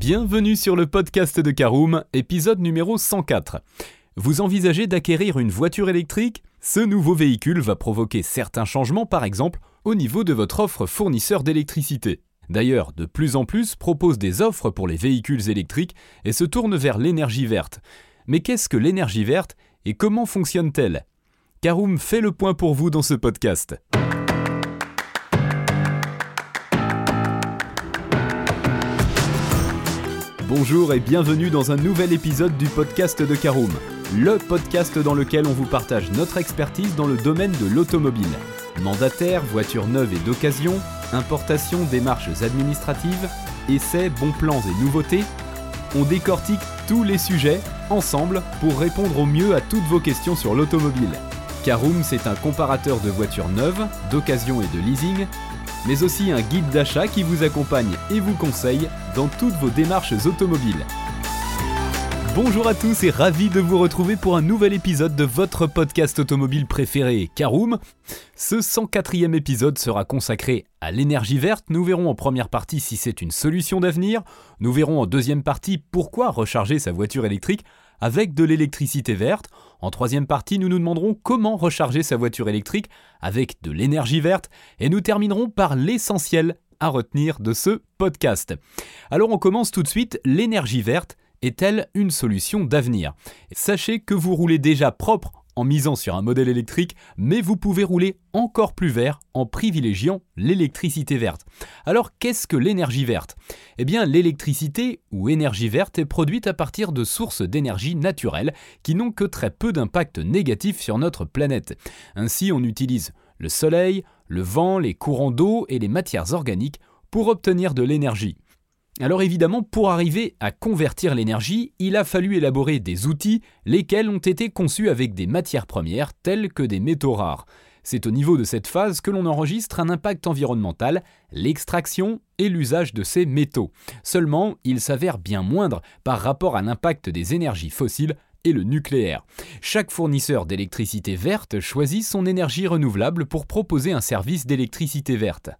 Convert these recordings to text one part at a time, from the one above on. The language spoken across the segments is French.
Bienvenue sur le podcast de Caroom, épisode numéro 104. Vous envisagez d'acquérir une voiture électrique? Ce nouveau véhicule va provoquer certains changements, par exemple, au niveau de votre offre fournisseur d'électricité. D'ailleurs, de plus en plus proposent des offres pour les véhicules électriques et se tournent vers l'énergie verte. Mais qu'est-ce que l'énergie verte et comment fonctionne-t-elle? Caroom fait le point pour vous dans ce podcast. Bonjour et bienvenue dans un nouvel épisode du podcast de Caroom, le podcast dans lequel on vous partage notre expertise dans le domaine de l'automobile. Mandataire, voitures neuves et d'occasion, importation, démarches administratives, essais, bons plans et nouveautés, on décortique tous les sujets ensemble pour répondre au mieux à toutes vos questions sur l'automobile. Caroom, c'est un comparateur de voitures neuves, d'occasion et de leasing, mais aussi un guide d'achat qui vous accompagne et vous conseille dans toutes vos démarches automobiles. Bonjour à tous et ravi de vous retrouver pour un nouvel épisode de votre podcast automobile préféré, Caroom. Ce 104e épisode sera consacré à l'énergie verte. Nous verrons en première partie si c'est une solution d'avenir. Nous verrons en deuxième partie pourquoi recharger sa voiture électrique avec de l'électricité verte. En troisième partie, nous nous demanderons comment recharger sa voiture électrique avec de l'énergie verte. Et nous terminerons par l'essentiel à retenir de ce podcast. Alors on commence tout de suite, l'énergie verte est-elle une solution d'avenir? Sachez que vous roulez déjà propre en misant sur un modèle électrique, mais vous pouvez rouler encore plus vert en privilégiant l'électricité verte. Alors qu'est-ce que l'énergie verte? Eh bien l'électricité ou énergie verte est produite à partir de sources d'énergie naturelles qui n'ont que très peu d'impact négatif sur notre planète. Ainsi on utilise le soleil, le vent, les courants d'eau et les matières organiques pour obtenir de l'énergie. Alors évidemment, pour arriver à convertir l'énergie, il a fallu élaborer des outils, lesquels ont été conçus avec des matières premières telles que des métaux rares. C'est au niveau de cette phase que l'on enregistre un impact environnemental, l'extraction et l'usage de ces métaux. Seulement, il s'avère bien moindre par rapport à l'impact des énergies fossiles et le nucléaire. Chaque fournisseur d'électricité verte choisit son énergie renouvelable pour proposer un service d'électricité verte.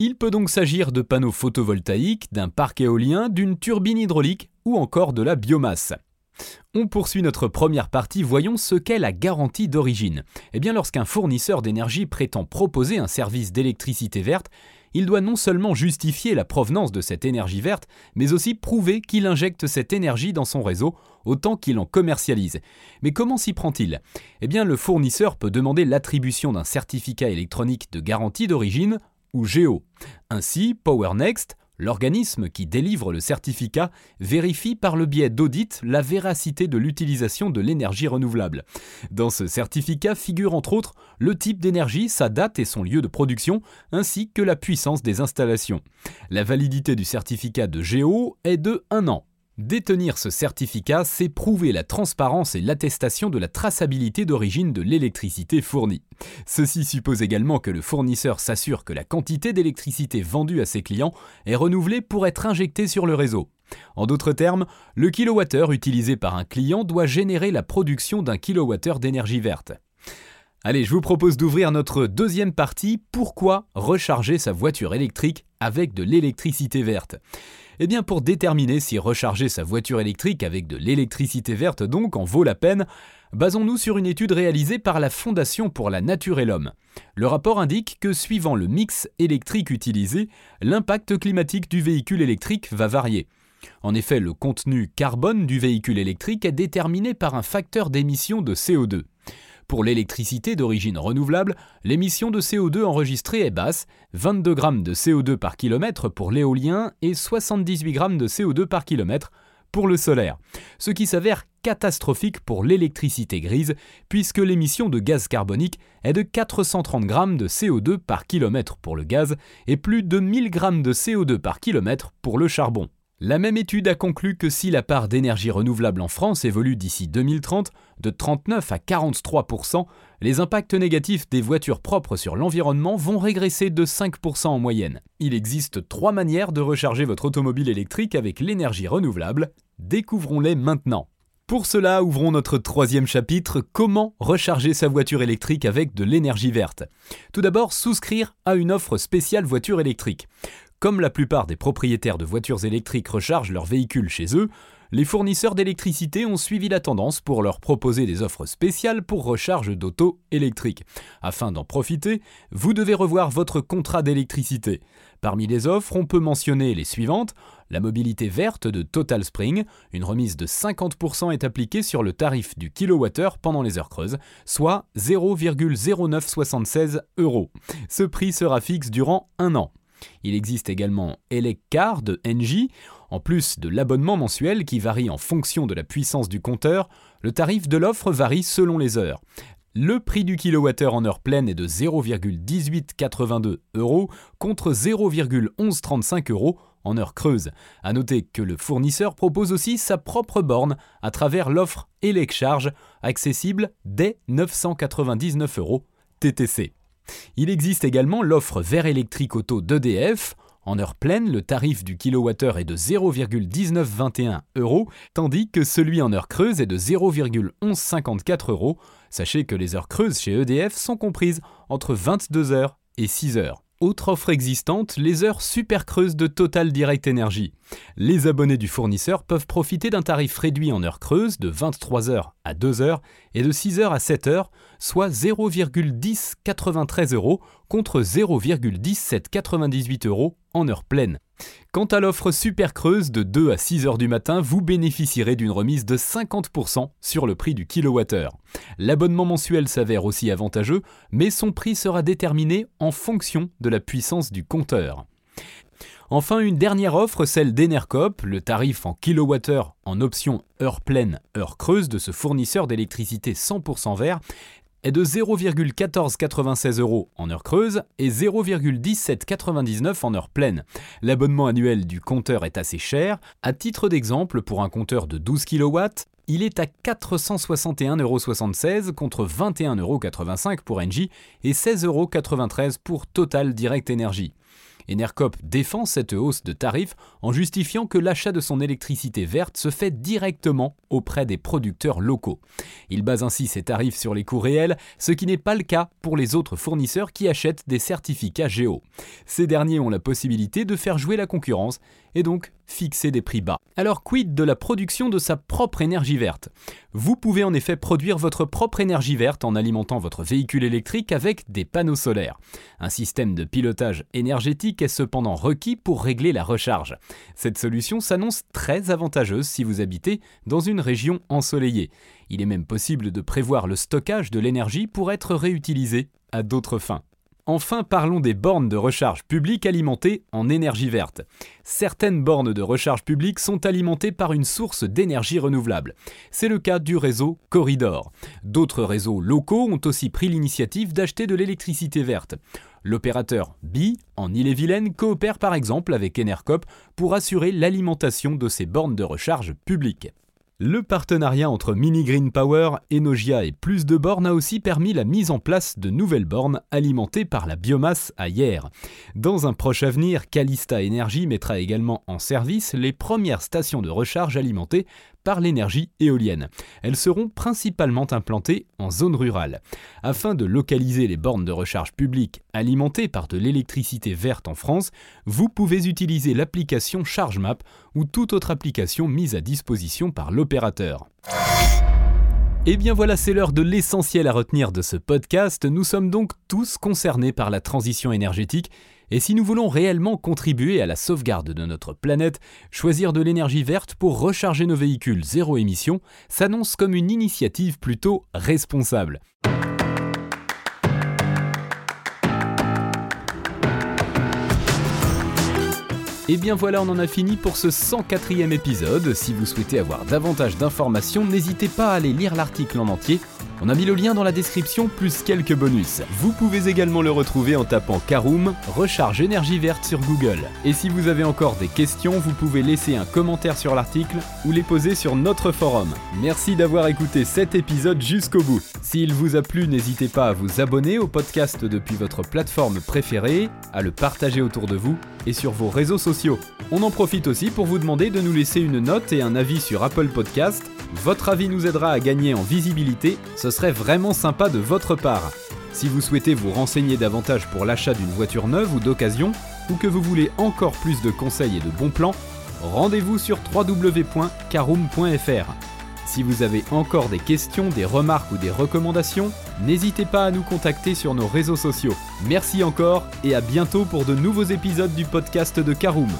Il peut donc s'agir de panneaux photovoltaïques, d'un parc éolien, d'une turbine hydraulique ou encore de la biomasse. On poursuit notre première partie, voyons ce qu'est la garantie d'origine. Eh bien lorsqu'un fournisseur d'énergie prétend proposer un service d'électricité verte, il doit non seulement justifier la provenance de cette énergie verte, mais aussi prouver qu'il injecte cette énergie dans son réseau autant qu'il en commercialise. Mais comment s'y prend-il? Eh bien le fournisseur peut demander l'attribution d'un certificat électronique de garantie d'origine ou Géo. Ainsi, PowerNext, l'organisme qui délivre le certificat, vérifie par le biais d'audit la véracité de l'utilisation de l'énergie renouvelable. Dans ce certificat figure entre autres le type d'énergie, sa date et son lieu de production, ainsi que la puissance des installations. La validité du certificat de Géo est de 1 an. Détenir ce certificat, c'est prouver la transparence et l'attestation de la traçabilité d'origine de l'électricité fournie. Ceci suppose également que le fournisseur s'assure que la quantité d'électricité vendue à ses clients est renouvelée pour être injectée sur le réseau. En d'autres termes, le kilowattheure utilisé par un client doit générer la production d'un kilowattheure d'énergie verte. Allez, je vous propose d'ouvrir notre deuxième partie, pourquoi recharger sa voiture électrique avec de l'électricité verte? Eh bien pour déterminer si recharger sa voiture électrique avec de l'électricité verte donc en vaut la peine, basons-nous sur une étude réalisée par la Fondation pour la Nature et l'Homme. Le rapport indique que suivant le mix électrique utilisé, l'impact climatique du véhicule électrique va varier. En effet, le contenu carbone du véhicule électrique est déterminé par un facteur d'émission de CO2. Pour l'électricité d'origine renouvelable, l'émission de CO2 enregistrée est basse, 22 grammes de CO2 par kilomètre pour l'éolien et 78 grammes de CO2 par kilomètre pour le solaire, ce qui s'avère catastrophique pour l'électricité grise puisque l'émission de gaz carbonique est de 430 grammes de CO2 par kilomètre pour le gaz et plus de 1000 grammes de CO2 par kilomètre pour le charbon. La même étude a conclu que si la part d'énergie renouvelable en France évolue d'ici 2030 de 39 à 43% les impacts négatifs des voitures propres sur l'environnement vont régresser de 5% en moyenne. Il existe trois manières de recharger votre automobile électrique avec l'énergie renouvelable. Découvrons-les maintenant. Pour cela, ouvrons notre troisième chapitre, comment recharger sa voiture électrique avec de l'énergie verte. Tout d'abord, souscrire à une offre spéciale voiture électrique. Comme la plupart des propriétaires de voitures électriques rechargent leurs véhicules chez eux, les fournisseurs d'électricité ont suivi la tendance pour leur proposer des offres spéciales pour recharge d'auto électriques. Afin d'en profiter, vous devez revoir votre contrat d'électricité. Parmi les offres, on peut mentionner les suivantes. La mobilité verte de Total Spring, une remise de 50% est appliquée sur le tarif du kilowattheure pendant les heures creuses, soit 0,0976 euros. Ce prix sera fixe durant un an. Il existe également Eleccar de Engie. En plus de l'abonnement mensuel qui varie en fonction de la puissance du compteur, le tarif de l'offre varie selon les heures. Le prix du kilowattheure en heure pleine est de 0,1882 euros contre 0,1135 euros en heure creuse. A noter que le fournisseur propose aussi sa propre borne à travers l'offre Elecharge, accessible dès 999 euros TTC. Il existe également l'offre vert électrique auto d'EDF. En heure pleine, le tarif du kilowattheure est de 0,1921 euros, tandis que celui en heure creuse est de 0,1154 euros. Sachez que les heures creuses chez EDF sont comprises entre 22 heures et 6 heures. Autre offre existante, les heures super creuses de Total Direct Energy. Les abonnés du fournisseur peuvent profiter d'un tarif réduit en heures creuses de 23h à 2h et de 6h à 7h, soit 0,1093 euros contre 0,1798 euros en heure pleine. Quant à l'offre super creuse de 2 à 6 heures du matin, vous bénéficierez d'une remise de 50% sur le prix du kilowattheure. L'abonnement mensuel s'avère aussi avantageux, mais son prix sera déterminé en fonction de la puissance du compteur. Enfin, une dernière offre, celle d'Enercop, le tarif en kilowattheure en option heure pleine, heure creuse de ce fournisseur d'électricité 100% vert est de 0,1496 euros en heure creuse et 0,1799 en heure pleine. L'abonnement annuel du compteur est assez cher. À titre d'exemple, pour un compteur de 12 kW, il est à 461,76 euros contre 21,85 euros pour Engie et 16,93 euros pour Total Direct Energy. Enercop défend cette hausse de tarifs en justifiant que l'achat de son électricité verte se fait directement auprès des producteurs locaux. Il base ainsi ses tarifs sur les coûts réels, ce qui n'est pas le cas pour les autres fournisseurs qui achètent des certificats Géo. Ces derniers ont la possibilité de faire jouer la concurrence et donc fixer des prix bas. Alors quid de la production de sa propre énergie verte? Vous pouvez en effet produire votre propre énergie verte en alimentant votre véhicule électrique avec des panneaux solaires. Un système de pilotage énergétique est cependant requis pour régler la recharge. Cette solution s'annonce très avantageuse si vous habitez dans une région ensoleillée. Il est même possible de prévoir le stockage de l'énergie pour être réutilisé à d'autres fins. Enfin, parlons des bornes de recharge publique alimentées en énergie verte. Certaines bornes de recharge publique sont alimentées par une source d'énergie renouvelable. C'est le cas du réseau Corridor. D'autres réseaux locaux ont aussi pris l'initiative d'acheter de l'électricité verte. L'opérateur BI, en Ille-et-Vilaine, coopère par exemple avec Enercop pour assurer l'alimentation de ces bornes de recharge publiques. Le partenariat entre Mini Green Power, Enogia et Plus de bornes a aussi permis la mise en place de nouvelles bornes alimentées par la biomasse à hier. Dans un proche avenir, Calista Energy mettra également en service les premières stations de recharge alimentées par l'énergie éolienne. Elles seront principalement implantées en zone rurale. Afin de localiser les bornes de recharge publiques alimentées par de l'électricité verte en France, vous pouvez utiliser l'application ChargeMap ou toute autre application mise à disposition par l'opérateur. Et eh bien voilà, c'est l'heure de l'essentiel à retenir de ce podcast. Nous sommes donc tous concernés par la transition énergétique et si nous voulons réellement contribuer à la sauvegarde de notre planète, choisir de l'énergie verte pour recharger nos véhicules zéro émission s'annonce comme une initiative plutôt responsable. Et bien voilà, on en a fini pour ce 104e épisode. Si vous souhaitez avoir davantage d'informations, n'hésitez pas à aller lire l'article en entier. On a mis le lien dans la description plus quelques bonus. Vous pouvez également le retrouver en tapant Caroom, recharge énergie verte sur Google. Et si vous avez encore des questions, vous pouvez laisser un commentaire sur l'article ou les poser sur notre forum. Merci d'avoir écouté cet épisode jusqu'au bout. S'il vous a plu, n'hésitez pas à vous abonner au podcast depuis votre plateforme préférée, à le partager autour de vous et sur vos réseaux sociaux. On en profite aussi pour vous demander de nous laisser une note et un avis sur Apple Podcast. Votre avis nous aidera à gagner en visibilité, ce serait vraiment sympa de votre part. Si vous souhaitez vous renseigner davantage pour l'achat d'une voiture neuve ou d'occasion, ou que vous voulez encore plus de conseils et de bons plans, rendez-vous sur www.caroom.fr. Si vous avez encore des questions, des remarques ou des recommandations, n'hésitez pas à nous contacter sur nos réseaux sociaux. Merci encore et à bientôt pour de nouveaux épisodes du podcast de Caroom.